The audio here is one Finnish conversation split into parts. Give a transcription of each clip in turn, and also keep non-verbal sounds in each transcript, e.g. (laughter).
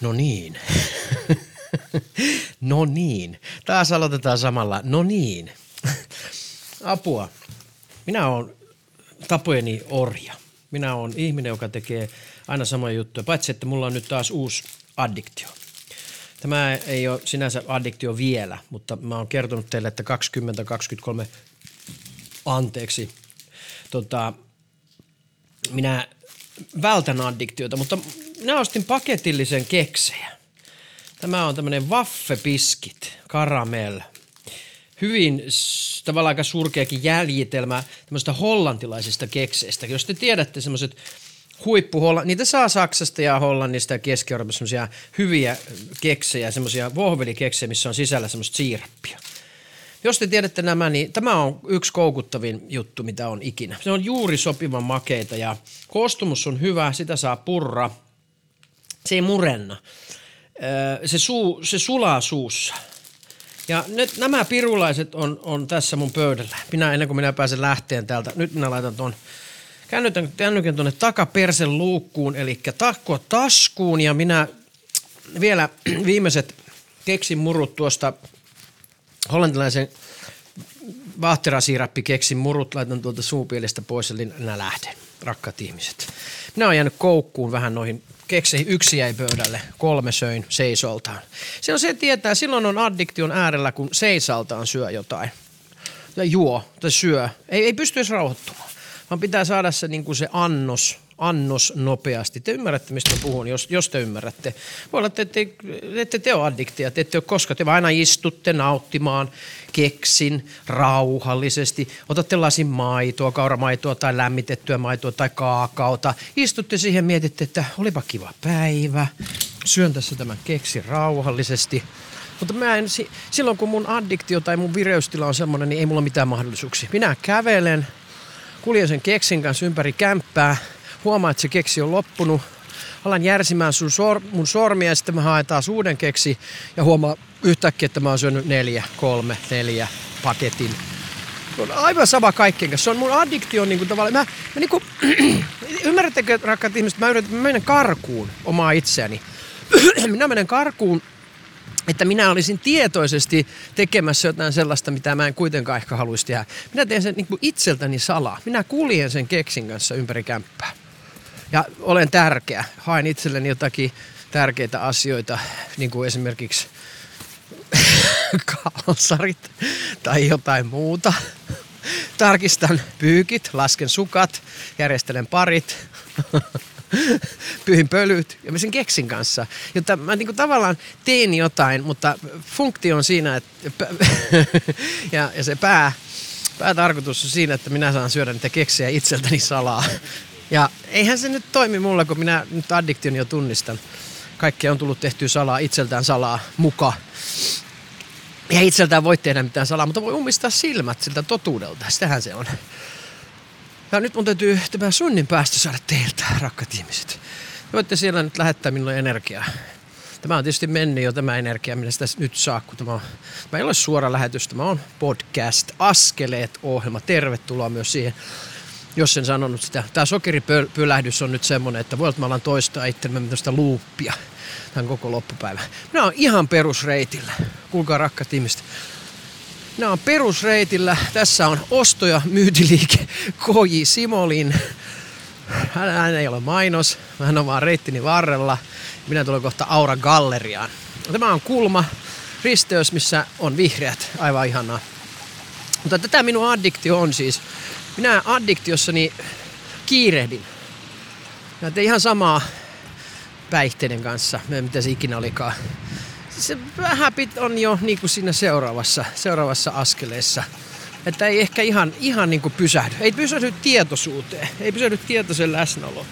No niin. (laughs) no niin. Taas aloitetaan samalla. No niin. Apua. Minä olen tapojeni orja. Minä olen ihminen, joka tekee aina samoja juttuja, paitsi että mulla on nyt taas uusi addiktio. Tämä ei ole sinänsä addiktio vielä, mutta mä oon kertonut teille, että 2023, anteeksi, tota, minä vältän addiktiota, mutta minä ostin paketillisen keksejä. Tämä on tämmöinen waffepiskit, karamell. Hyvin tavallaan aika surkeakin jäljitelmä tämmöistä hollantilaisista kekseistä. Jos te tiedätte semmoiset huippu niitä saa Saksasta ja Hollannista ja Keski-Euroopassa semmoisia hyviä keksejä, semmoisia vohvelikeksejä, missä on sisällä semmoista siirappia. Jos te tiedätte nämä, niin tämä on yksi koukuttavin juttu, mitä on ikinä. Se on juuri sopivan makeita ja koostumus on hyvä, sitä saa purra. Se ei murenna. Se, suu, se sulaa suussa. Ja nyt nämä pirulaiset on, on tässä mun pöydällä. Minä ennen kuin minä pääsen lähteen täältä, nyt minä laitan tuon käännytän kännykän tuonne takapersen luukkuun, eli takko taskuun ja minä vielä (clears throat) viimeiset keksin murut tuosta hollantilaisen vaahterasiirappi keksin murut, laitan tuolta suupielestä pois, eli minä lähden, rakkaat ihmiset. Minä olen jäänyt koukkuun vähän noihin kekseihin. Yksi jäi pöydälle, kolme söin seisoltaan. Se on se tietää, silloin on addiktion äärellä, kun seisaltaan syö jotain. Tai juo tai syö. Ei, ei pysty edes rauhoittumaan vaan pitää saada se, niin kuin se annos, annos nopeasti. Te ymmärrätte, mistä puhun, jos, jos te ymmärrätte. Voi olla, että ette, ette te ole addiktia, te ette ole koska te aina istutte nauttimaan keksin rauhallisesti. Otatte lasin maitoa, kauramaitoa tai lämmitettyä maitoa tai kaakaota. Istutte siihen mietitte, että olipa kiva päivä. Syön tässä tämän keksin rauhallisesti. Mutta mä en, silloin kun mun addiktio tai mun vireystila on semmoinen, niin ei mulla mitään mahdollisuuksia. Minä kävelen, kuljen sen keksin kanssa ympäri kämppää, huomaa, että se keksi on loppunut, alan järsimään sun sor, mun sormia ja sitten mä haen taas uuden keksi ja huomaa yhtäkkiä, että mä oon syönyt neljä, kolme, neljä paketin. On aivan sama kaikkien kanssa. Se on mun addiktio niin kuin tavallaan. Mä, mä niin kuin, (clears throat) ymmärrättekö rakkaat ihmiset, mä, yritän, mä menen karkuun omaa itseäni. (clears throat) minä menen karkuun että minä olisin tietoisesti tekemässä jotain sellaista, mitä mä en kuitenkaan ehkä haluaisi tehdä. Minä teen sen niin kuin itseltäni salaa. Minä kuljen sen keksin kanssa ympäri kämppää. Ja olen tärkeä. Haen itselleni jotakin tärkeitä asioita, niin kuin esimerkiksi (laughs) kalsarit tai jotain muuta. Tarkistan pyykit, lasken sukat, järjestelen parit. (laughs) pyhin pölyt ja mä sen keksin kanssa. Jotta mä niin kuin tavallaan teen jotain, mutta funktio on siinä, että (laughs) ja, ja se pää, päätarkoitus on siinä, että minä saan syödä niitä keksiä itseltäni salaa. Ja eihän se nyt toimi mulla, kun minä nyt addiktion jo tunnistan. Kaikkea on tullut tehtyä salaa, itseltään salaa, muka. Ja itseltään voi tehdä mitään salaa, mutta voi ummistaa silmät siltä totuudelta. Sitähän se on. Ja nyt mun täytyy tämä sunnin päästä saada teiltä, rakkaat ihmiset. Te voitte siellä nyt lähettää minulle energiaa. Tämä on tietysti mennyt jo tämä energia, mitä sitä nyt saa, kun tämä, on, tämä ei ole suora lähetys, tämä on podcast, askeleet ohjelma. Tervetuloa myös siihen, jos en sanonut sitä. Tämä sokeripylähdys on nyt semmoinen, että voi olla, että toistaa itsellemme tästä luuppia tämän koko loppupäivän. Minä on ihan perusreitillä. Kuulkaa rakkaat ihmiset. Nämä on perusreitillä. Tässä on osto- ja Koji (laughs) Simolin. Hän ei ole mainos, hän on vaan reittini varrella. Minä tulen kohta Aura Galleriaan. Tämä on kulma, risteys, missä on vihreät, aivan ihanaa. Mutta tätä minun addiktio on siis. Minä addiktiossani kiirehdin. Ja ihan samaa päihteiden kanssa, mitä se ikinä olikaan se habit on jo niin kuin siinä seuraavassa, seuraavassa askeleessa. Että ei ehkä ihan, ihan niin kuin pysähdy. Ei pysähdy tietoisuuteen, ei pysähdy tietoisen läsnäoloon.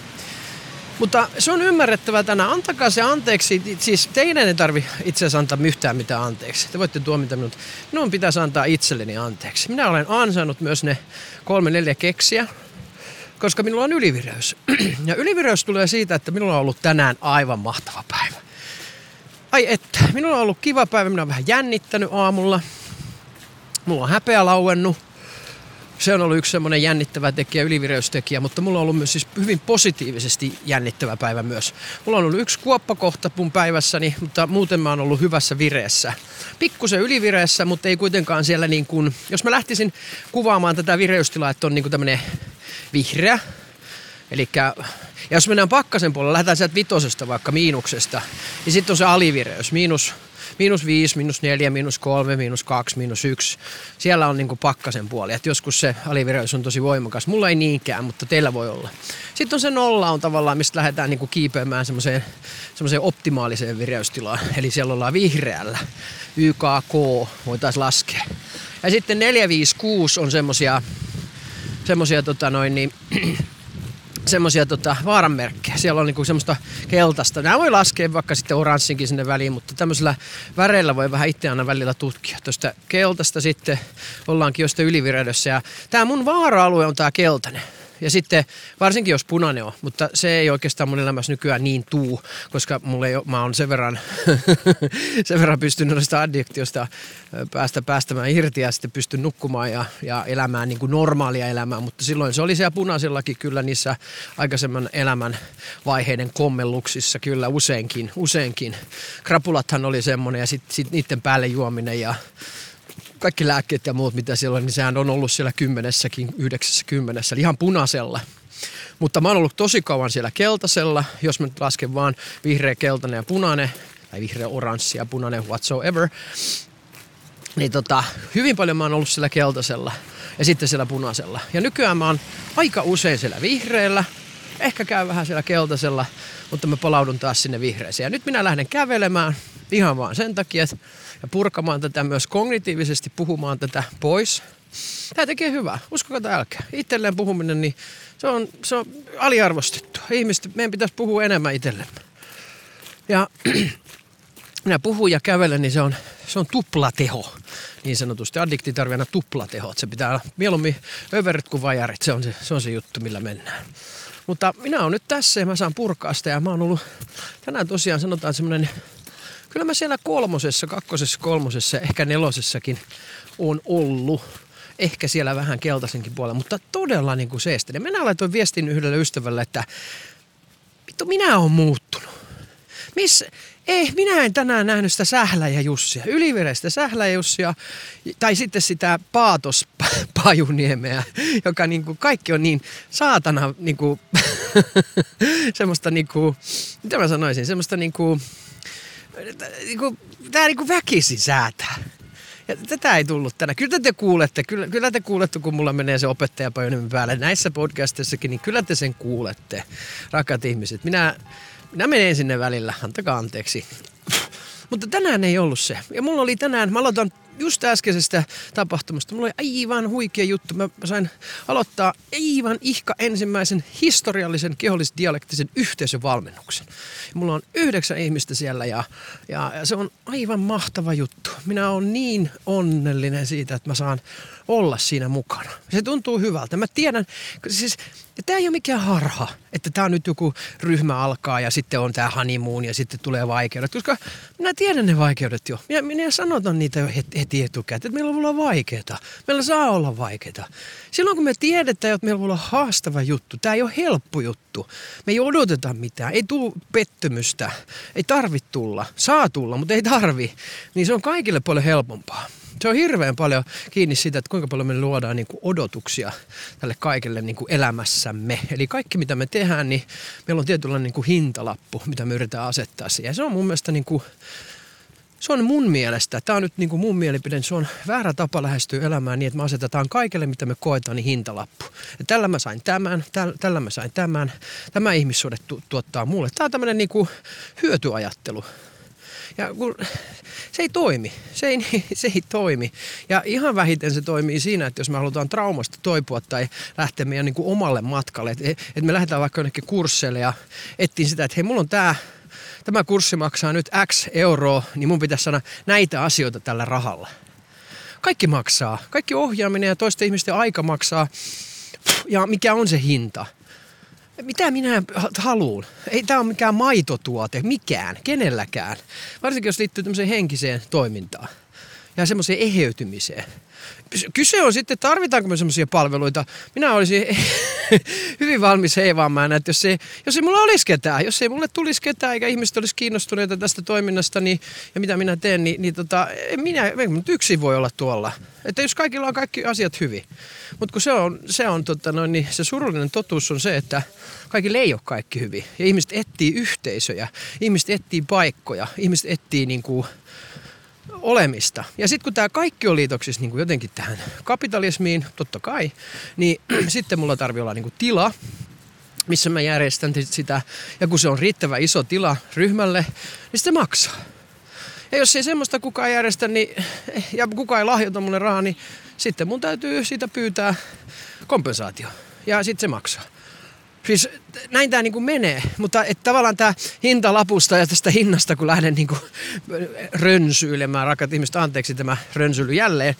Mutta se on ymmärrettävä tänään. Antakaa se anteeksi. Siis teidän ei tarvi itse asiassa antaa yhtään mitään anteeksi. Te voitte tuomita minut. Minun pitäisi antaa itselleni anteeksi. Minä olen ansainnut myös ne kolme neljä keksiä, koska minulla on ylivireys. (clears throat) Ja ylivireys tulee siitä, että minulla on ollut tänään aivan mahtava päivä. Ai että, minulla on ollut kiva päivä, minä olen vähän jännittänyt aamulla. Mulla on häpeä lauennut. Se on ollut yksi semmoinen jännittävä tekijä, ylivireystekijä, mutta mulla on ollut myös siis hyvin positiivisesti jännittävä päivä myös. Mulla on ollut yksi kuoppakohta mun päivässäni, mutta muuten mä oon ollut hyvässä vireessä. Pikkusen ylivireessä, mutta ei kuitenkaan siellä niin kuin, jos mä lähtisin kuvaamaan tätä vireystilaa, että on niin kuin tämmöinen vihreä, Eli jos mennään pakkasen puolella, lähdetään sieltä vitosesta vaikka miinuksesta, niin sitten on se alivireys, miinus miinus 5, miinus 4, miinus 3, miinus 2, miinus 1. Siellä on niinku pakkasen puoli. Et joskus se alivireys on tosi voimakas. Mulla ei niinkään, mutta teillä voi olla. Sitten on se nolla on tavallaan, mistä lähdetään niinku kiipeämään semmoiseen, semmoiseen optimaaliseen vireystilaan. (laughs) Eli siellä ollaan vihreällä. YKK voitaisiin laskea. Ja sitten 4, 5, 6 on semmosia, semmosia tota noin, niin, (clears throat) semmoisia tota, vaaranmerkkejä. Siellä on niinku semmoista keltaista. Nämä voi laskea vaikka sitten oranssinkin sinne väliin, mutta tämmöisellä väreillä voi vähän itse aina välillä tutkia. Tuosta keltaista sitten ollaankin jo ylivireydessä. Ja tämä mun vaara-alue on tämä keltainen. Ja sitten varsinkin jos punainen on, mutta se ei oikeastaan mun elämässä nykyään niin tuu, koska mulle ei ole, mä oon sen verran, (laughs) sen verran pystynyt noista addiktiosta päästä päästämään irti ja sitten pystyn nukkumaan ja, ja elämään niin kuin normaalia elämää. Mutta silloin se oli siellä punaisellakin kyllä niissä aikaisemman elämän vaiheiden kommelluksissa kyllä useinkin, useinkin. Krapulathan oli semmoinen ja sitten sit niiden päälle juominen ja kaikki lääkkeet ja muut, mitä siellä on, niin sehän on ollut siellä kymmenessäkin, yhdeksässä kymmenessä, eli ihan punaisella. Mutta mä oon ollut tosi kauan siellä keltaisella, jos mä nyt lasken vaan vihreä, keltainen ja punainen, tai vihreä, oranssi ja punainen, whatsoever. Niin tota, hyvin paljon mä oon ollut siellä keltaisella ja sitten siellä punaisella. Ja nykyään mä oon aika usein siellä vihreällä, ehkä käy vähän siellä keltaisella, mutta mä palaudun taas sinne vihreeseen. Ja nyt minä lähden kävelemään ihan vaan sen takia, että ja purkamaan tätä myös kognitiivisesti, puhumaan tätä pois. Tämä tekee hyvää, uskokaa tai älkää. Itselleen puhuminen, niin se on, se on aliarvostettu. Ihmiset, meidän pitäisi puhua enemmän itsellemme. Ja (clears throat) minä puhun ja kävelen, niin se on, se on tuplateho. Niin sanotusti addikti tarvii aina. Se pitää olla mieluummin överit kuin vajarit. Se on se, se on se juttu, millä mennään. Mutta minä olen nyt tässä ja mä saan purkaa sitä ja mä oon ollut tänään tosiaan sanotaan semmoinen kyllä mä siellä kolmosessa, kakkosessa, kolmosessa, ehkä nelosessakin on ollut. Ehkä siellä vähän keltaisenkin puolella, mutta todella niin kuin seestinen. Minä laitoin viestin yhdelle ystävälle, että vittu minä olen muuttunut. Missä? Ei, minä en tänään nähnyt sitä Sählä ja Jussia, ylivereistä Sählä ja Jussia, tai sitten sitä Paatos Pajuniemeä, joka niin kuin, kaikki on niin saatana niin kuin, (laughs) semmoista niin kuin, mitä mä sanoisin, semmoista niin kuin, niinku, tää niinku väkisin säätää. Ja tätä ei tullut tänään. Kyllä te kuulette, kyllä, kyllä te kuulette, kun mulla menee se opettajapajonin päälle näissä podcastissakin, niin kyllä te sen kuulette, rakkaat ihmiset. Minä, minä menen sinne välillä, antakaa anteeksi. Mutta tänään ei ollut se. Ja mulla oli tänään, mä aloitan just äskeisestä tapahtumasta. Mulla oli aivan huikea juttu. Mä sain aloittaa aivan ihka ensimmäisen historiallisen kehollisdialektisen yhteisövalmennuksen. Mulla on yhdeksän ihmistä siellä ja, ja, ja se on aivan mahtava juttu. Minä olen niin onnellinen siitä, että mä saan olla siinä mukana. Se tuntuu hyvältä. Mä tiedän, siis tämä ei ole mikään harha, että tämä on nyt joku ryhmä alkaa ja sitten on tämä honeymoon ja sitten tulee vaikeudet, koska minä tiedän ne vaikeudet jo. Minä, minä sanotan niitä jo heti, heti etukäteen, että meillä voi olla vaikeaa. Meillä saa olla vaikeaa. Silloin kun me tiedetään, että meillä voi olla haastava juttu, tämä ei ole helppo juttu. Me ei odoteta mitään, ei tule pettymystä, ei tarvitse tulla. Saa tulla, mutta ei tarvi. Niin se on kaikille paljon helpompaa se on hirveän paljon kiinni siitä, että kuinka paljon me luodaan niin kuin odotuksia tälle kaikelle niin kuin elämässämme. Eli kaikki mitä me tehdään, niin meillä on tietynlainen niin kuin hintalappu, mitä me yritetään asettaa siihen. Ja se on mun mielestä niin kuin, se on mun mielestä, tämä on nyt niin kuin mun mielipide, se on väärä tapa lähestyä elämään niin, että me asetetaan kaikelle, mitä me koetaan, niin hintalappu. Ja tällä mä sain tämän, tällä, tällä mä sain tämän, tämä ihmissuhde tu- tuottaa mulle. Tämä on tämmöinen niin kuin hyötyajattelu. Ja kun se ei toimi, se ei, se ei toimi. Ja ihan vähiten se toimii siinä, että jos me halutaan traumasta toipua tai lähteä meidän niin kuin omalle matkalle, että, että me lähdetään vaikka jonnekin kursseille ja etsin sitä, että hei, mulla on tämä tämä kurssi maksaa nyt X euroa, niin mun pitäisi saada näitä asioita tällä rahalla. Kaikki maksaa. Kaikki ohjaaminen ja toisten ihmisten aika maksaa. Ja mikä on se hinta? Mitä minä haluan? Ei tämä ole mikään maitotuote, mikään, kenelläkään. Varsinkin jos liittyy tämmöiseen henkiseen toimintaan. ja semmoiseen eheytymiseen. Kyse on sitten, tarvitaanko me semmoisia palveluita. Minä olisin (laughs) hyvin valmis heivaamaan, että jos ei, jos ei mulla olisi ketään, jos ei mulle tulisi ketään eikä ihmiset olisi kiinnostuneita tästä toiminnasta niin, ja mitä minä teen, niin, niin tota, en minä, en yksin voi olla tuolla. Että jos kaikilla on kaikki asiat hyvin. Mutta kun se on, se, on tota noin, niin se surullinen totuus on se, että kaikille ei ole kaikki hyvin. Ja ihmiset etsii yhteisöjä, ihmiset etsii paikkoja, ihmiset etsii niin kuin, olemista. Ja sitten kun tämä kaikki on liitoksissa niin kuin jotenkin tähän kapitalismiin, totta kai, niin (clears throat) sitten mulla tarvii olla niin kuin tila, missä mä järjestän sitä. Ja kun se on riittävä iso tila ryhmälle, niin se maksaa. Ja jos ei semmoista kukaan järjestä niin, (clears throat) ja kukaan ei lahjoita mulle rahaa, niin sitten mun täytyy siitä pyytää kompensaatio. Ja sitten se maksaa. Siis näin tämä niin menee, mutta et tavallaan tämä hintalapusta ja tästä hinnasta, kun lähden niin rönsyilemään, rakat ihmiset, anteeksi tämä rönsyily jälleen,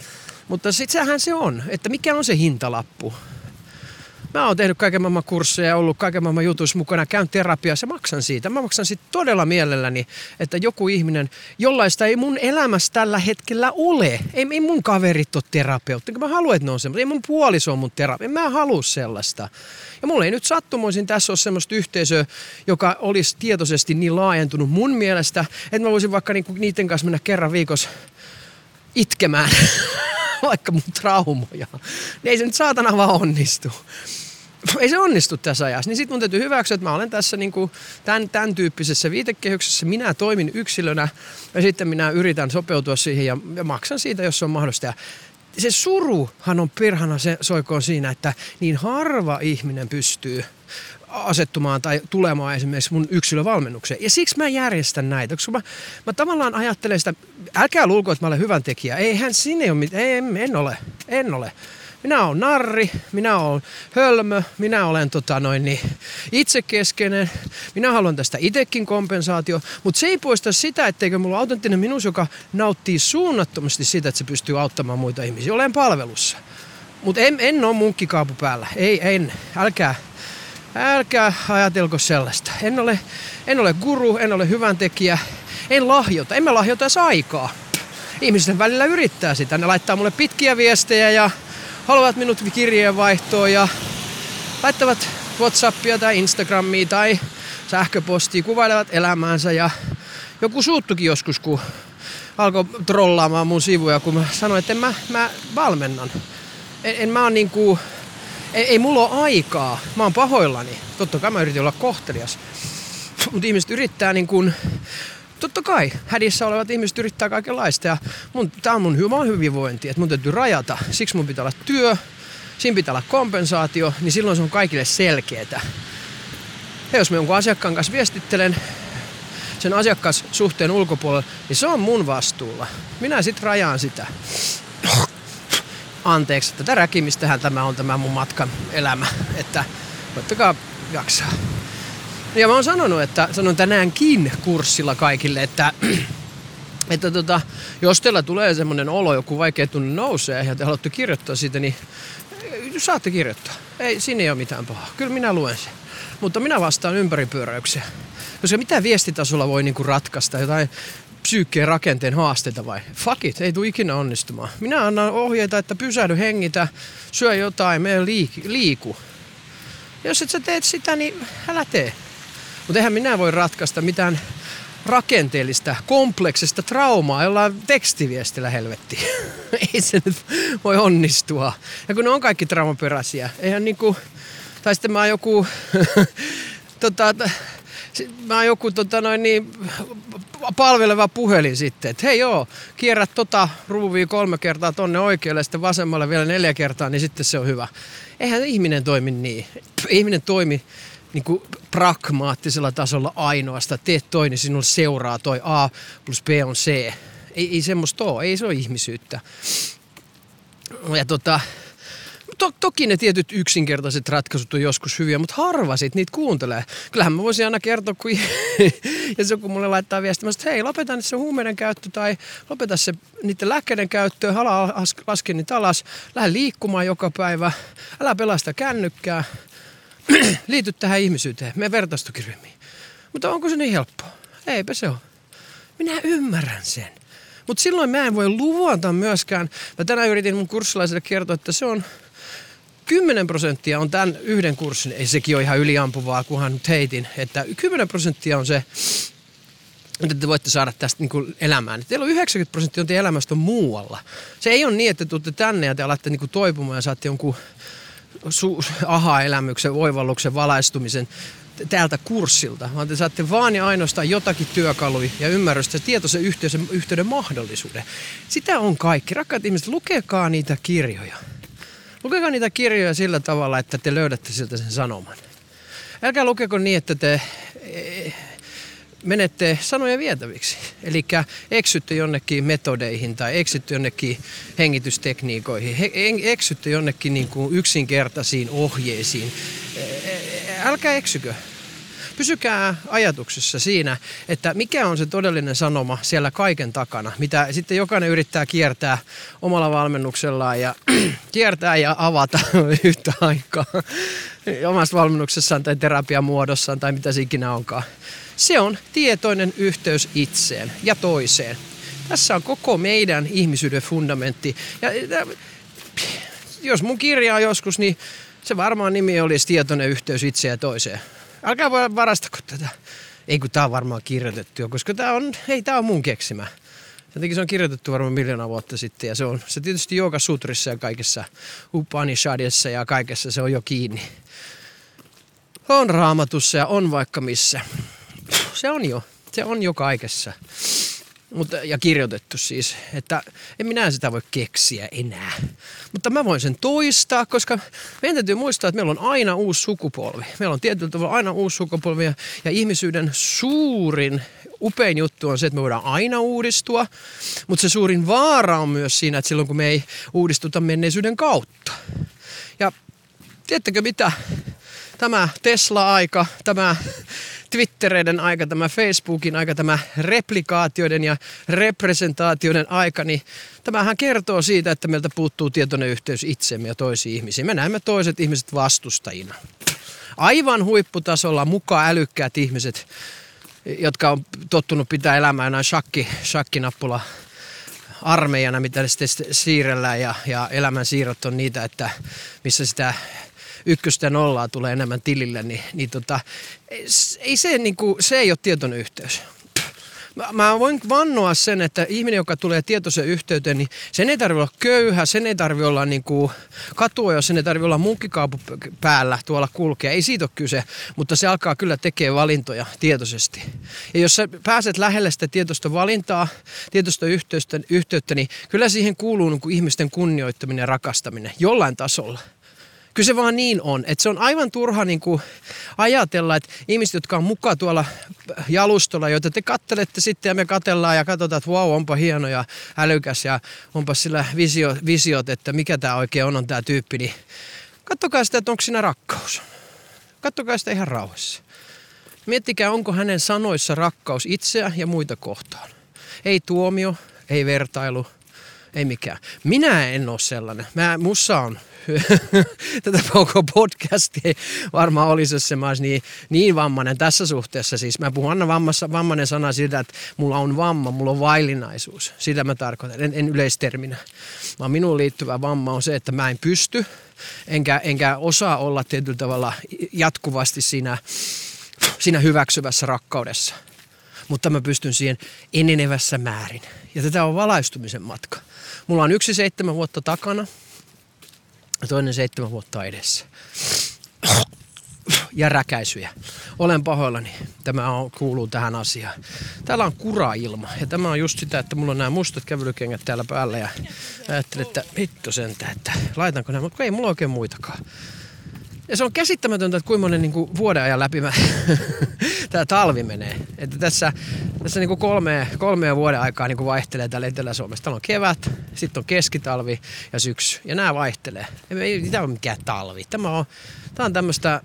mutta sitten sehän se on, että mikä on se hintalappu. Mä oon tehnyt kaiken maailman kursseja ja ollut kaiken maailman jutuissa mukana, käyn terapiassa maksan siitä. Mä maksan siitä todella mielelläni, että joku ihminen, jollaista ei mun elämässä tällä hetkellä ole. Ei, ei mun kaverit ole terapeutti. Mä haluan, että ne on semmoista. Ei mun puoliso on mun terapeutti. Mä halua sellaista. Ja mulla ei nyt sattumoisin tässä ole semmoista yhteisöä, joka olisi tietoisesti niin laajentunut mun mielestä, että mä voisin vaikka niinku niiden kanssa mennä kerran viikossa itkemään (laughs) vaikka mun traumoja. Niin ei se nyt saatana vaan onnistu ei se onnistu tässä ajassa, niin sitten mun täytyy hyväksyä, että mä olen tässä niin kuin tämän, tämän tyyppisessä viitekehyksessä. Minä toimin yksilönä ja sitten minä yritän sopeutua siihen ja, ja maksan siitä, jos se on mahdollista. Ja se suruhan on perhana se soikoon siinä, että niin harva ihminen pystyy asettumaan tai tulemaan esimerkiksi mun yksilövalmennukseen. Ja siksi mä järjestän näitä, koska mä, mä tavallaan ajattelen sitä, älkää luulko, että mä olen hyvän tekijä. Eihän sinne ole mitään, ei, en ole, en ole. Minä olen narri, minä olen hölmö, minä olen tota noin, niin, itsekeskeinen, minä haluan tästä itsekin kompensaatio, mutta se ei poista sitä, etteikö mulla autenttinen minus, joka nauttii suunnattomasti sitä, että se pystyy auttamaan muita ihmisiä. Olen palvelussa. Mutta en, en ole munkkikaapu päällä. Ei, en. Älkää, älkää ajatelko sellaista. En ole, en ole guru, en ole hyvän tekijä, en lahjota. En mä lahjota aikaa. Ihmisten välillä yrittää sitä. Ne laittaa mulle pitkiä viestejä ja haluavat minut kirjeenvaihtoon ja laittavat Whatsappia tai Instagramia tai sähköpostia, kuvailevat elämäänsä ja joku suuttukin joskus, kun alkoi trollaamaan mun sivuja, kun mä sanoin, että en mä, mä valmennan. En, en mä oon niinku, ei, ei mulla ole aikaa, mä oon pahoillani. Totta kai mä yritin olla kohtelias. Mutta ihmiset yrittää niin kuin totta kai hädissä olevat ihmiset yrittää kaikenlaista ja mun, tää on mun hyvä hyvinvointi, että mun täytyy rajata. Siksi mun pitää olla työ, siinä pitää olla kompensaatio, niin silloin se on kaikille selkeetä. Ja jos mä jonkun asiakkaan kanssa viestittelen sen asiakassuhteen ulkopuolella, niin se on mun vastuulla. Minä sit rajaan sitä. Anteeksi, tätä räkimistähän tämä on tämä mun matkan elämä, että voittakaa jaksaa. Ja mä oon sanonut, että sanon tänäänkin kurssilla kaikille, että (clears throat) että tota, jos teillä tulee semmoinen olo, joku vaikea tunne nousee ja te haluatte kirjoittaa siitä, niin saatte kirjoittaa. Ei, siinä ei ole mitään pahaa. Kyllä minä luen sen. Mutta minä vastaan ympäripyöräyksiä. Koska mitä viestitasolla voi niinku ratkaista? Jotain psyykkeen rakenteen haasteita vai? Fuck it, ei tule ikinä onnistumaan. Minä annan ohjeita, että pysähdy, hengitä, syö jotain, mene liiku. Jos et sä teet sitä, niin älä tee. Mutta eihän minä voi ratkaista mitään rakenteellista, kompleksista traumaa jollain tekstiviestillä helvetti. (laughs) Ei se nyt voi onnistua. Ja kun ne on kaikki traumaperäisiä, eihän niinku, tai sitten mä oon joku, (laughs) tota, mä oon joku tota noin niin, palveleva puhelin sitten, että hei joo, kierrät tota ruuvia kolme kertaa tonne oikealle ja sitten vasemmalle vielä neljä kertaa, niin sitten se on hyvä. Eihän ihminen toimi niin. Ihminen toimi niin kuin pragmaattisella tasolla ainoasta. Teet toi, niin sinulle seuraa toi A plus B on C. Ei, ei semmoista ole, ei se ole ihmisyyttä. Ja tota, to, toki ne tietyt yksinkertaiset ratkaisut on joskus hyviä, mutta harva sit niitä kuuntelee. Kyllähän mä voisin aina kertoa, kun (laughs) ja joku mulle laittaa viestiä, että hei, lopeta nyt se huumeiden käyttö tai lopeta se niiden lääkkeiden käyttö, hala laske niitä alas, lähde liikkumaan joka päivä, älä pelasta kännykkää, (clears throat) liity tähän ihmisyyteen, me vertaistukiryhmiin. Mutta onko se niin helppoa? Eipä se ole. Minä ymmärrän sen. Mutta silloin mä en voi luvata myöskään, mä tänään yritin mun kurssilaisille kertoa, että se on 10 prosenttia on tämän yhden kurssin, ei sekin ole ihan yliampuvaa, kunhan nyt heitin, että 10 prosenttia on se, että te voitte saada tästä niin kuin elämään. Teillä on 90 prosenttia on teidän elämästä muualla. Se ei ole niin, että te tulette tänne ja te alatte niin kuin toipumaan ja saatte jonkun su- aha-elämyksen, oivalluksen, valaistumisen täältä kurssilta, vaan te saatte vaan ja ainoastaan jotakin työkaluja ja ymmärrystä, tietoisen yhteyden, yhteyden mahdollisuuden. Sitä on kaikki. Rakkaat ihmiset, lukekaa niitä kirjoja. Lukekaa niitä kirjoja sillä tavalla, että te löydätte sieltä sen sanoman. Älkää lukeko niin, että te menette sanoja vietäviksi. Eli eksytte jonnekin metodeihin tai eksytte jonnekin hengitystekniikoihin, eksytte jonnekin niin kuin yksinkertaisiin ohjeisiin. Eh, älkää eksykö. Pysykää ajatuksessa siinä, että mikä on se todellinen sanoma siellä kaiken takana, mitä sitten jokainen yrittää kiertää omalla valmennuksellaan ja (clears throat) kiertää ja avata (laughs) yhtä aikaa omassa valmennuksessaan tai terapiamuodossaan tai mitä se ikinä onkaan. Se on tietoinen yhteys itseen ja toiseen. Tässä on koko meidän ihmisyyden fundamentti. Ja, jos mun kirjaa joskus, niin se varmaan nimi olisi tietoinen yhteys itseä ja toiseen. Älkää varastako tätä. Ei kun tää on varmaan kirjoitettu jo, koska tää on, ei tää on mun keksimä. Jotenkin se on kirjoitettu varmaan miljoona vuotta sitten ja se on se tietysti Jooga Sutrissa ja kaikessa Upanishadissa ja kaikessa se on jo kiinni. On raamatussa ja on vaikka missä. Se on jo, se on jo kaikessa. Mutta, ja kirjoitettu siis, että en minä sitä voi keksiä enää. Mutta mä voin sen toistaa, koska meidän täytyy muistaa, että meillä on aina uusi sukupolvi. Meillä on tietyllä tavalla aina uusi sukupolvi ja, ja ihmisyyden suurin, upein juttu on se, että me voidaan aina uudistua. Mutta se suurin vaara on myös siinä, että silloin kun me ei uudistuta menneisyyden kautta. Ja tiedättekö mitä? Tämä Tesla-aika, tämä Twittereiden aika, tämä Facebookin aika, tämä replikaatioiden ja representaatioiden aika, niin tämähän kertoo siitä, että meiltä puuttuu tietoinen yhteys itsemme ja toisiin ihmisiin. Me näemme toiset ihmiset vastustajina. Aivan huipputasolla mukaan älykkäät ihmiset, jotka on tottunut pitää elämää näin shakki, shakkinappula armeijana, mitä sitten siirrellään ja, ja elämän siirrot on niitä, että missä sitä ykköstä nollaa tulee enemmän tilille, niin, niin tota, ei se, niin kuin, se ei ole tietoinen yhteys. Mä, mä voin vannoa sen, että ihminen, joka tulee tietoisen yhteyteen, niin sen ei tarvitse olla köyhä, sen ei tarvitse olla niin kuin katua, sen ei tarvitse olla munkkikaapu päällä tuolla kulkea. Ei siitä ole kyse, mutta se alkaa kyllä tekemään valintoja tietoisesti. Ja jos sä pääset lähelle sitä tietoista valintaa, tietoista yhteyttä niin kyllä siihen kuuluu niin kuin ihmisten kunnioittaminen ja rakastaminen jollain tasolla. Kyllä se vaan niin on, että se on aivan turha niin kuin ajatella, että ihmiset, jotka on mukaan tuolla jalustolla, joita te kattelette sitten ja me katellaan ja katsotaan, että vau, wow, onpa hieno ja älykäs ja onpa sillä visio, visiot, että mikä tämä oikein on, on tämä tyyppi, niin kattokaa sitä, että onko siinä rakkaus. Kattokaa sitä ihan rauhassa. Miettikää, onko hänen sanoissa rakkaus itseä ja muita kohtaan. Ei tuomio, ei vertailu, ei mikään. Minä en ole sellainen. Mä, mussa on (laughs) tätä koko podcastia varmaan olisi, jos se mä niin, niin vammainen tässä suhteessa. Siis mä puhun aina vammassa, vammainen sana siitä, että mulla on vamma, mulla on vaillinaisuus. Sitä mä tarkoitan, en, en yleisterminä. Vaan minuun liittyvä vamma on se, että mä en pysty, enkä, enkä osaa olla tietyllä tavalla jatkuvasti siinä, siinä hyväksyvässä rakkaudessa. Mutta mä pystyn siihen enenevässä määrin. Ja tätä on valaistumisen matka. Mulla on yksi seitsemän vuotta takana – ja toinen seitsemän vuotta edessä. Ja räkäisyjä. Olen pahoillani. Tämä on, kuuluu tähän asiaan. Täällä on kurailma. Ja tämä on just sitä, että mulla on nämä mustat kävelykengät täällä päällä. Ja ajattelin, että hitto sentä, että laitanko nämä. Mutta ei mulla oikein muitakaan. Ja se on käsittämätöntä, että kuinka monen niin kuin vuoden ajan läpi mä (laughs) tämä talvi menee. Että tässä tässä niin kuin kolme, kolmea vuoden aikaa niin kuin vaihtelee täällä Etelä-Suomessa. Täällä on kevät, sitten on keskitalvi ja syksy. Ja nämä vaihtelee. Ei tämä ole mikään talvi. Tämä on, tämä on tämmöistä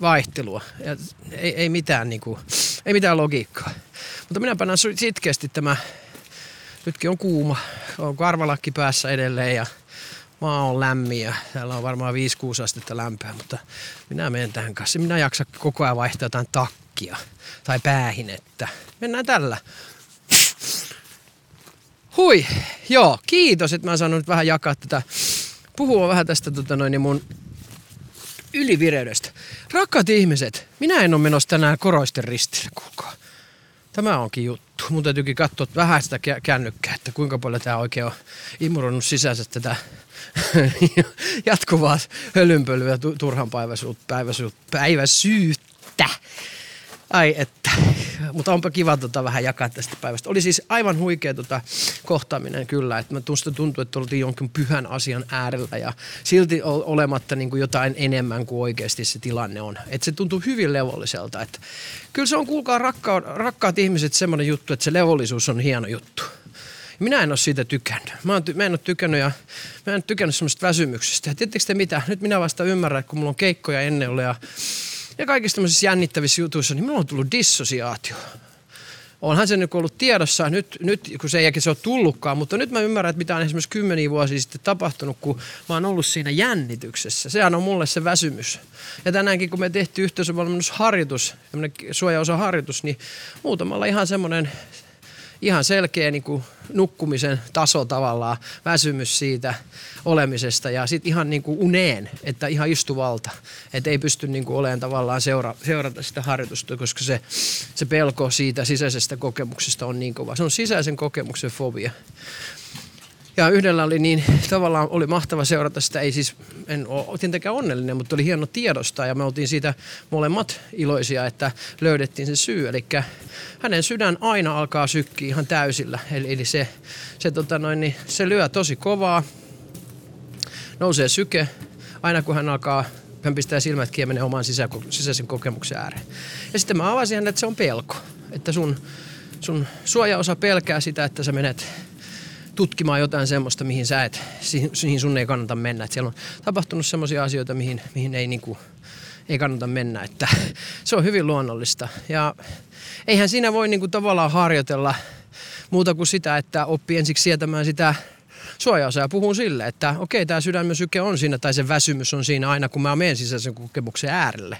vaihtelua. Ja ei, ei, mitään, niin kuin, ei mitään logiikkaa. Mutta minä panen sitkeästi tämä, nytkin on kuuma, on karvalakki päässä edelleen ja maa on lämmin ja täällä on varmaan 5-6 astetta lämpöä, mutta minä menen tähän kanssa. Minä jaksa koko ajan vaihtaa jotain takkia tai päähinettä. Mennään tällä. Hui, joo, kiitos, että mä saan nyt vähän jakaa tätä, puhua vähän tästä tota noin, niin mun ylivireydestä. Rakkaat ihmiset, minä en ole menossa tänään koroisten ristille, kuulkaa. Tämä onkin juttu. Mun täytyykin katsoa vähän sitä kännykkää, että kuinka paljon tämä oikein on imuroinut sisänsä tätä (laughs) jatkuvaa hölynpölyä, turhan päiväsyyttä. Ai että. Mutta onpa kiva tota vähän jakaa tästä päivästä. Oli siis aivan huikea tota kohtaaminen kyllä. Että mä tuntuu, että oltiin jonkin pyhän asian äärellä ja silti olematta niin kuin jotain enemmän kuin oikeasti se tilanne on. Että se tuntuu hyvin levolliselta. Että kyllä se on, kuulkaa rakkaat, rakkaat ihmiset, semmoinen juttu, että se levollisuus on hieno juttu. Minä en ole siitä tykännyt. Mä, ty- mä en ole tykännyt ja mä en ole tykännyt semmoista väsymyksestä. Ja tiedättekö te mitä? Nyt minä vasta ymmärrän, että kun mulla on keikkoja ennen ollut ja ja kaikissa tämmöisissä jännittävissä jutuissa, niin minulla on tullut dissosiaatio. Onhan se nyt ollut tiedossa nyt, nyt kun se ei se ole tullutkaan, mutta nyt mä ymmärrän, että mitä on esimerkiksi kymmeniä vuosia sitten tapahtunut, kun mä oon ollut siinä jännityksessä. Sehän on mulle se väsymys. Ja tänäänkin, kun me tehtiin yhteisövalmennusharjoitus, suojaosaharjoitus, niin muutamalla ihan semmoinen ihan selkeä niin kuin nukkumisen taso tavallaan, väsymys siitä olemisesta ja sitten ihan niin kuin uneen, että ihan istuvalta, että ei pysty niin kuin olemaan tavallaan seura, seurata sitä harjoitusta, koska se, se pelko siitä sisäisestä kokemuksesta on niin kova. Se on sisäisen kokemuksen fobia. Ja yhdellä oli niin, tavallaan oli mahtava seurata sitä, ei siis, en ole tietenkään onnellinen, mutta oli hieno tiedostaa ja me oltiin siitä molemmat iloisia, että löydettiin se syy. Eli hänen sydän aina alkaa sykkiä ihan täysillä, eli, eli se, se, tota noin, niin se lyö tosi kovaa, nousee syke, aina kun hän alkaa hän pistää silmät kiemenen oman sisä, sisäisen kokemuksen ääreen. Ja sitten mä avasin hänet, että se on pelko. Että sun, sun suojaosa pelkää sitä, että sä menet tutkimaan jotain semmoista, mihin sä et, mihin sun ei kannata mennä. Et siellä on tapahtunut semmoisia asioita, mihin, mihin ei, niinku, ei kannata mennä. Että (laughs) se on hyvin luonnollista. Ja eihän siinä voi niinku tavallaan harjoitella muuta kuin sitä, että oppii ensiksi sietämään sitä suojaosa ja puhun sille, että okei, tämä sydämen syke on siinä tai se väsymys on siinä aina, kun mä menen sisäisen kokemuksen äärelle.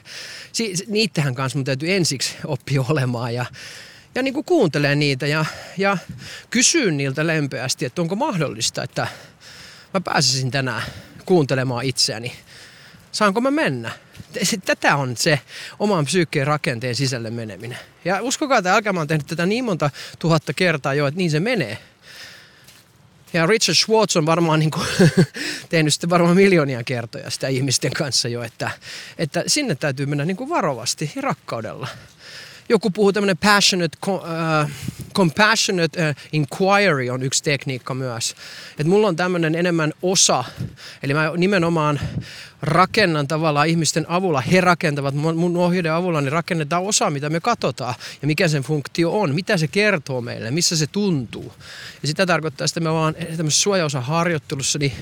Si- niittähän kanssa mun täytyy ensiksi oppia olemaan ja ja niin kuin kuuntelee niitä ja, ja kysyy niiltä lempeästi, että onko mahdollista, että mä pääsisin tänään kuuntelemaan itseäni. Saanko mä mennä? Tätä on se oman psyykkeen rakenteen sisälle meneminen. Ja uskokaa, että älkää mä oon tehnyt tätä niin monta tuhatta kertaa jo, että niin se menee. Ja Richard Schwartz on varmaan niin kuin, (laughs) tehnyt sitten varmaan miljoonia kertoja sitä ihmisten kanssa jo, että, että sinne täytyy mennä niin kuin varovasti ja rakkaudella joku puhuu tämmöinen passionate, uh, compassionate uh, inquiry on yksi tekniikka myös. Että mulla on tämmöinen enemmän osa, eli mä nimenomaan rakennan tavallaan ihmisten avulla, he rakentavat mun ohjeiden avulla, niin rakennetaan osa, mitä me katsotaan ja mikä sen funktio on, mitä se kertoo meille, missä se tuntuu. Ja sitä tarkoittaa, että me vaan tämmöisessä suojaosaharjoittelussa, niin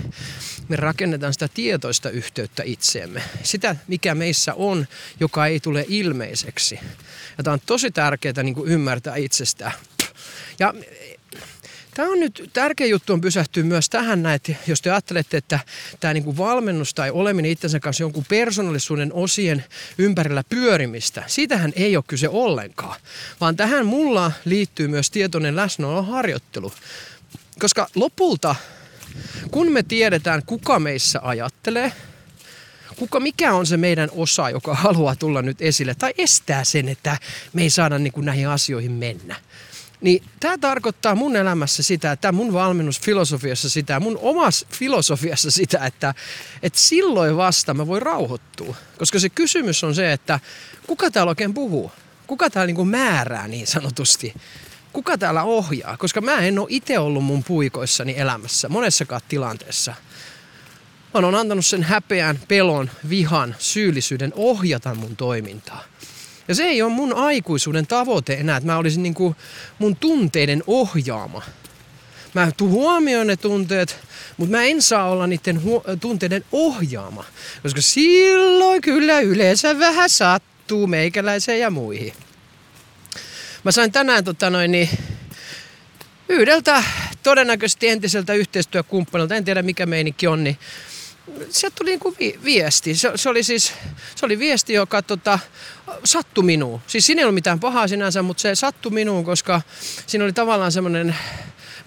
me rakennetaan sitä tietoista yhteyttä itseemme. Sitä, mikä meissä on, joka ei tule ilmeiseksi. Ja tämä on tosi tärkeää niin kuin ymmärtää itsestään. Ja Tämä on nyt tärkeä juttu on pysähtyä myös tähän näin, että jos te ajattelette, että tämä niin kuin valmennus tai oleminen itsensä kanssa jonkun persoonallisuuden osien ympärillä pyörimistä, siitähän ei ole kyse ollenkaan. Vaan tähän mulla liittyy myös tietoinen läsnäoloharjoittelu. Koska lopulta, kun me tiedetään, kuka meissä ajattelee, kuka, mikä on se meidän osa, joka haluaa tulla nyt esille tai estää sen, että me ei saada niin kuin näihin asioihin mennä. Niin tämä tarkoittaa mun elämässä sitä, että mun valmennusfilosofiassa sitä, mun omassa filosofiassa sitä, että, että silloin vasta mä voin rauhoittua. Koska se kysymys on se, että kuka täällä oikein puhuu? Kuka täällä niin määrää niin sanotusti? Kuka täällä ohjaa? Koska mä en ole itse ollut mun puikoissani elämässä monessakaan tilanteessa. Mä oon antanut sen häpeän, pelon, vihan, syyllisyyden ohjata mun toimintaa. Ja se ei ole mun aikuisuuden tavoite enää, että mä olisin niin kuin mun tunteiden ohjaama. Mä huomioon ne tunteet, mutta mä en saa olla niiden huo- tunteiden ohjaama. Koska silloin kyllä yleensä vähän sattuu meikäläiseen ja muihin. Mä sain tänään tota noin, niin yhdeltä todennäköisesti entiseltä yhteistyökumppanilta, en tiedä mikä meininki on, niin sieltä tuli niin kuin vi- viesti. Se, se, oli siis, se oli viesti, joka tota, sattui minuun. Siis siinä ei ollut mitään pahaa sinänsä, mutta se sattui minuun, koska siinä oli tavallaan semmoinen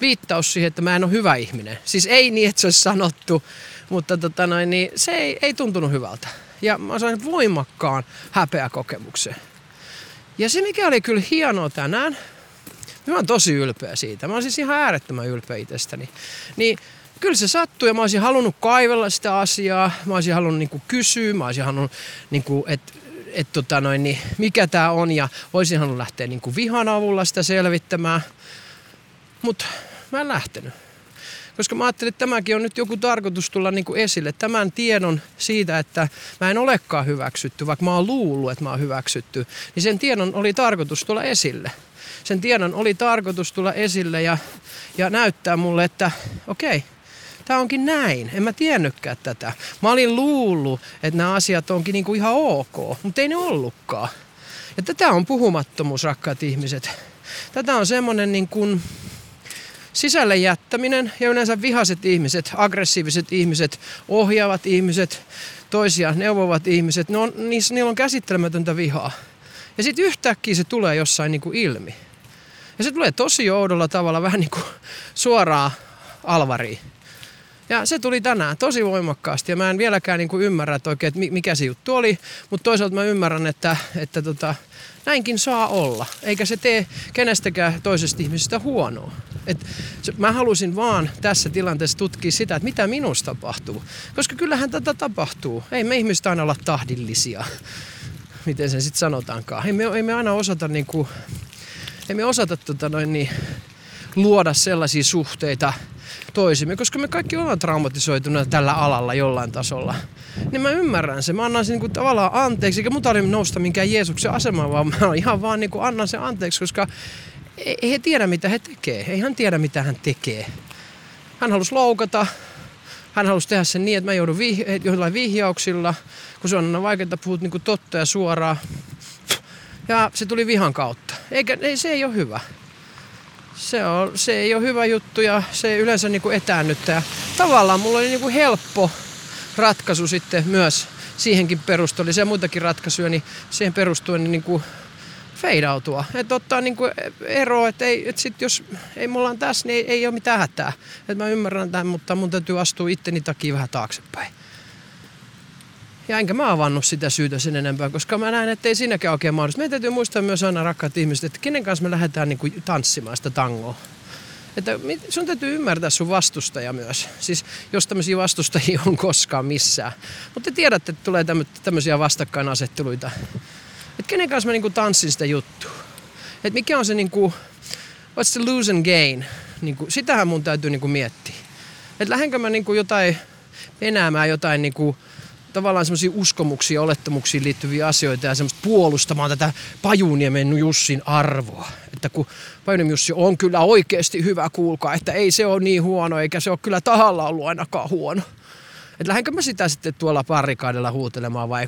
viittaus siihen, että mä en ole hyvä ihminen. Siis ei niin, että se olisi sanottu, mutta tota noin, niin se ei, ei tuntunut hyvältä. Ja mä sain voimakkaan häpeäkokemuksen. Ja se mikä oli kyllä hienoa tänään, mä oon tosi ylpeä siitä. Mä oon siis ihan äärettömän ylpeä itsestäni. Niin kyllä se sattui ja mä olisin halunnut kaivella sitä asiaa. Mä olisin halunnut niinku kysyä, mä olisin halunnut, niinku, että et, tota niin mikä tämä on ja olisin halunnut lähteä niinku vihan avulla sitä selvittämään. Mutta mä en lähtenyt. Koska mä ajattelin, että tämäkin on nyt joku tarkoitus tulla niin kuin esille. Tämän tiedon siitä, että mä en olekaan hyväksytty, vaikka mä oon luullut, että mä oon hyväksytty, niin sen tiedon oli tarkoitus tulla esille. Sen tiedon oli tarkoitus tulla esille ja, ja näyttää mulle, että okei, okay, tämä onkin näin. En mä tiennytkään tätä. Mä olin luullut, että nämä asiat onkin niinku ihan ok, mutta ei ne ollutkaan. Ja tätä on puhumattomuus, rakkaat ihmiset. Tätä on semmoinen niin kuin, sisälle jättäminen ja yleensä vihaset ihmiset, aggressiiviset ihmiset, ohjaavat ihmiset, toisia neuvovat ihmiset, ne on, niissä, niillä on käsittelemätöntä vihaa. Ja sitten yhtäkkiä se tulee jossain niin kuin ilmi. Ja se tulee tosi oudolla tavalla vähän niin kuin suoraan alvariin. Ja se tuli tänään tosi voimakkaasti ja mä en vieläkään niin kuin ymmärrä, että oikein, että mikä se juttu oli, mutta toisaalta mä ymmärrän, että, että tota, näinkin saa olla, eikä se tee kenestäkään toisesta ihmisestä huonoa. Et mä halusin vaan tässä tilanteessa tutkia sitä, että mitä minusta tapahtuu. Koska kyllähän tätä tapahtuu. Ei me ihmiset aina olla tahdillisia, miten sen sitten sanotaankaan. Ei me, ei me aina osata, niin kuin, ei me osata tota noin, niin, luoda sellaisia suhteita, toisimme, koska me kaikki ollaan traumatisoituneet tällä alalla jollain tasolla. Niin mä ymmärrän sen. Mä annan sen niin tavallaan anteeksi, eikä mun tarvitse nousta minkään Jeesuksen asemaan, vaan mä ihan vaan niin kuin annan sen anteeksi, koska ei he tiedä mitä he tekee. Ei hän tiedä mitä hän tekee. Hän halusi loukata, hän halusi tehdä sen niin, että mä joudun vih- jollain vihjauksilla, kun se on aina vaikeaa puhua niin totta ja suoraan. Ja se tuli vihan kautta. Eikä, ei, se ei ole hyvä se, on, se ei ole hyvä juttu ja se yleensä niin kuin etäännyttää. Tavallaan mulla oli niin kuin helppo ratkaisu sitten myös siihenkin perustui. se muitakin ratkaisuja, niin siihen perustuen niin kuin feidautua. Että ottaa niin kuin eroa, että, ei, että sit jos ei mulla on tässä, niin ei, ei ole mitään hätää. Että mä ymmärrän tämän, mutta mun täytyy astua itteni takia vähän taaksepäin. Ja enkä mä avannut sitä syytä sen enempää, koska mä näen, että ei siinäkään oikein mahdollista. Meidän täytyy muistaa myös aina rakkaat ihmiset, että kenen kanssa me lähdetään niin kuin tanssimaan sitä tangoa. Että sun täytyy ymmärtää sun vastustaja myös. Siis jos tämmöisiä vastustajia on koskaan missään. Mutta te tiedätte, että tulee tämmöisiä vastakkainasetteluita. Että kenen kanssa mä niinku tanssin sitä juttua. Että mikä on se niinku, what's the lose and gain? Niinku, sitähän mun täytyy niinku miettiä. Että lähdenkö mä niinku jotain enäämään jotain niinku, tavallaan semmoisia uskomuksia, olettamuksiin liittyviä asioita ja semmoista puolustamaan tätä Pajuniemen Jussin arvoa. Että kun Pajuniemen Jussi on kyllä oikeasti hyvä, kuulkaa, että ei se ole niin huono, eikä se ole kyllä tahalla ollut ainakaan huono. Että lähdenkö mä sitä sitten tuolla parikaadella huutelemaan vai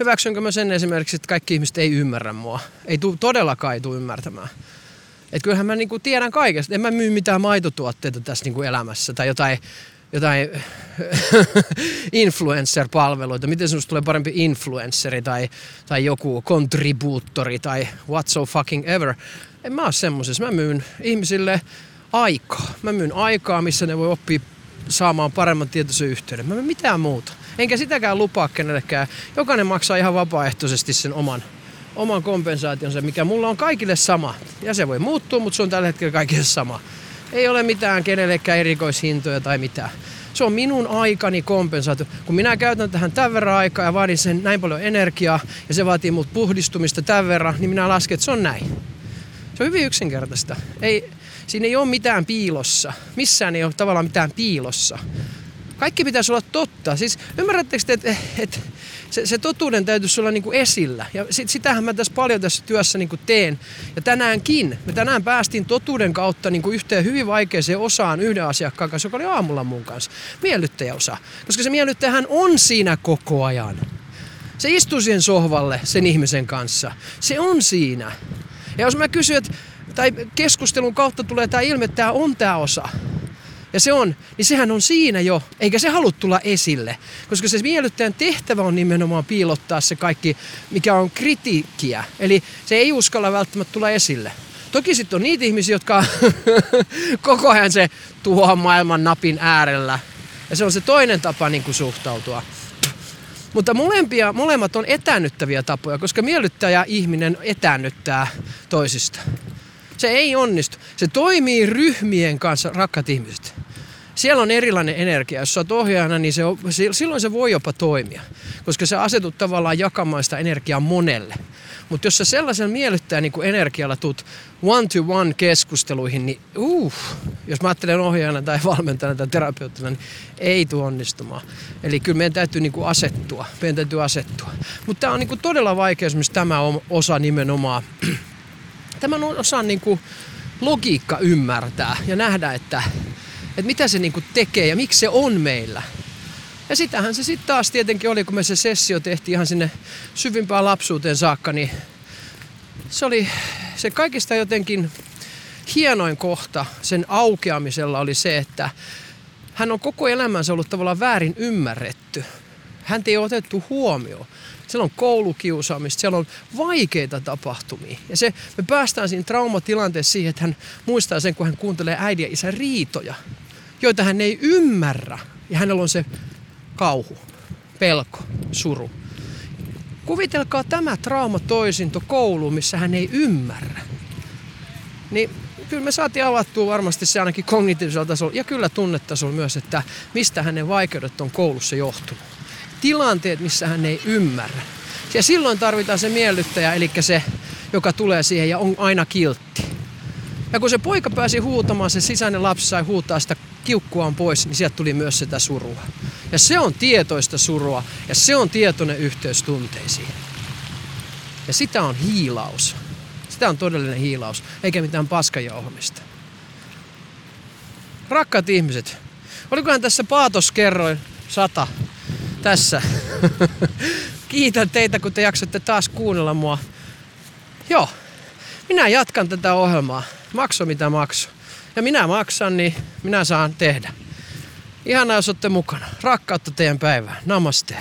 hyväksynkö mä sen esimerkiksi, että kaikki ihmiset ei ymmärrä mua. Ei tu, todellakaan ei tule ymmärtämään. Että kyllähän mä niinku tiedän kaikesta. En mä myy mitään maitotuotteita tässä niinku elämässä tai jotain jotain (laughs) influencer-palveluita, miten sinusta tulee parempi influenceri tai, tai joku kontribuuttori tai what so fucking ever. En mä oo semmosessa. Mä myyn ihmisille aikaa. Mä myyn aikaa, missä ne voi oppia saamaan paremman tietoisen yhteyden. Mä myyn mitään muuta. Enkä sitäkään lupaa kenellekään. Jokainen maksaa ihan vapaaehtoisesti sen oman, oman kompensaationsa, mikä mulla on kaikille sama. Ja se voi muuttua, mutta se on tällä hetkellä kaikille sama. Ei ole mitään kenellekään erikoishintoja tai mitään. Se on minun aikani kompensaatio. Kun minä käytän tähän tämän verran aikaa ja vaadin sen näin paljon energiaa ja se vaatii mut puhdistumista tämän verran, niin minä lasken, että se on näin. Se on hyvin yksinkertaista. Ei, siinä ei ole mitään piilossa. Missään ei ole tavallaan mitään piilossa. Kaikki pitäisi olla totta. Siis ymmärrättekö te, että et, se, se totuuden täytyisi olla niin kuin esillä. Ja sit, sitähän mä tässä paljon tässä työssä niin kuin teen. Ja tänäänkin, me tänään päästiin totuuden kautta niin kuin yhteen hyvin vaikeaseen osaan yhden asiakkaan kanssa, joka oli aamulla mun kanssa. Miellyttäjäosa. Koska se miellyttäjähän on siinä koko ajan. Se istuu siihen sohvalle sen ihmisen kanssa. Se on siinä. Ja jos mä kysyn, että, tai keskustelun kautta tulee tämä ilme, että tämä on tämä osa, ja se on, niin sehän on siinä jo, eikä se halua tulla esille. Koska se miellyttäjän tehtävä on nimenomaan piilottaa se kaikki, mikä on kritiikkiä. Eli se ei uskalla välttämättä tulla esille. Toki sitten on niitä ihmisiä, jotka (laughs) koko ajan se tuohon maailman napin äärellä. Ja se on se toinen tapa niin kuin suhtautua. Mutta molempia, molemmat on etännyttäviä tapoja, koska miellyttäjä ihminen etännyttää toisista. Se ei onnistu. Se toimii ryhmien kanssa, rakkaat ihmiset. Siellä on erilainen energia. Jos sä oot ohjaajana, niin se silloin se voi jopa toimia, koska se asetut tavallaan jakamaan sitä energiaa monelle. Mutta jos sä sellaisen miellyttää niin energialla tuut one-to-one keskusteluihin, niin uh, jos mä ajattelen ohjaajana tai valmentajana tai terapeuttina, niin ei tuo onnistumaan. Eli kyllä meidän täytyy niin asettua. Meidän täytyy asettua. Mutta tämä on niin todella vaikea esimerkiksi tämä osa nimenomaan. Tämän osan niin kuin logiikka ymmärtää ja nähdä, että, että mitä se niin kuin tekee ja miksi se on meillä. Ja sitähän se sitten taas tietenkin oli, kun me se sessio tehtiin ihan sinne syvimpään lapsuuteen saakka, niin se oli se kaikista jotenkin hienoin kohta sen aukeamisella oli se, että hän on koko elämänsä ollut tavallaan väärin ymmärretty. Hän ei otettu huomioon. Siellä on koulukiusaamista, siellä on vaikeita tapahtumia. Ja se, me päästään siinä traumatilanteessa siihen, että hän muistaa sen, kun hän kuuntelee äidin ja isän riitoja, joita hän ei ymmärrä. Ja hänellä on se kauhu, pelko, suru. Kuvitelkaa tämä trauma toisinto kouluun, missä hän ei ymmärrä. Niin kyllä me saatiin avattua varmasti se ainakin kognitiivisella tasolla ja kyllä tunnetasolla myös, että mistä hänen vaikeudet on koulussa johtunut. Tilanteet, missä hän ei ymmärrä. Ja silloin tarvitaan se miellyttäjä, eli se, joka tulee siihen ja on aina kiltti. Ja kun se poika pääsi huutamaan, se sisäinen lapsi sai huutaa sitä kiukkuaan pois, niin sieltä tuli myös sitä surua. Ja se on tietoista surua ja se on tietoinen yhteys tunteisiin. Ja sitä on hiilaus. Sitä on todellinen hiilaus, eikä mitään paskajauhamista. Rakkaat ihmiset, olikohan tässä paatos kerroin sata tässä. Kiitän teitä, kun te jaksatte taas kuunnella mua. Joo, minä jatkan tätä ohjelmaa. Makso mitä makso. Ja minä maksan, niin minä saan tehdä. Ihanaa, jos olette mukana. Rakkautta teidän päivään. Namaste.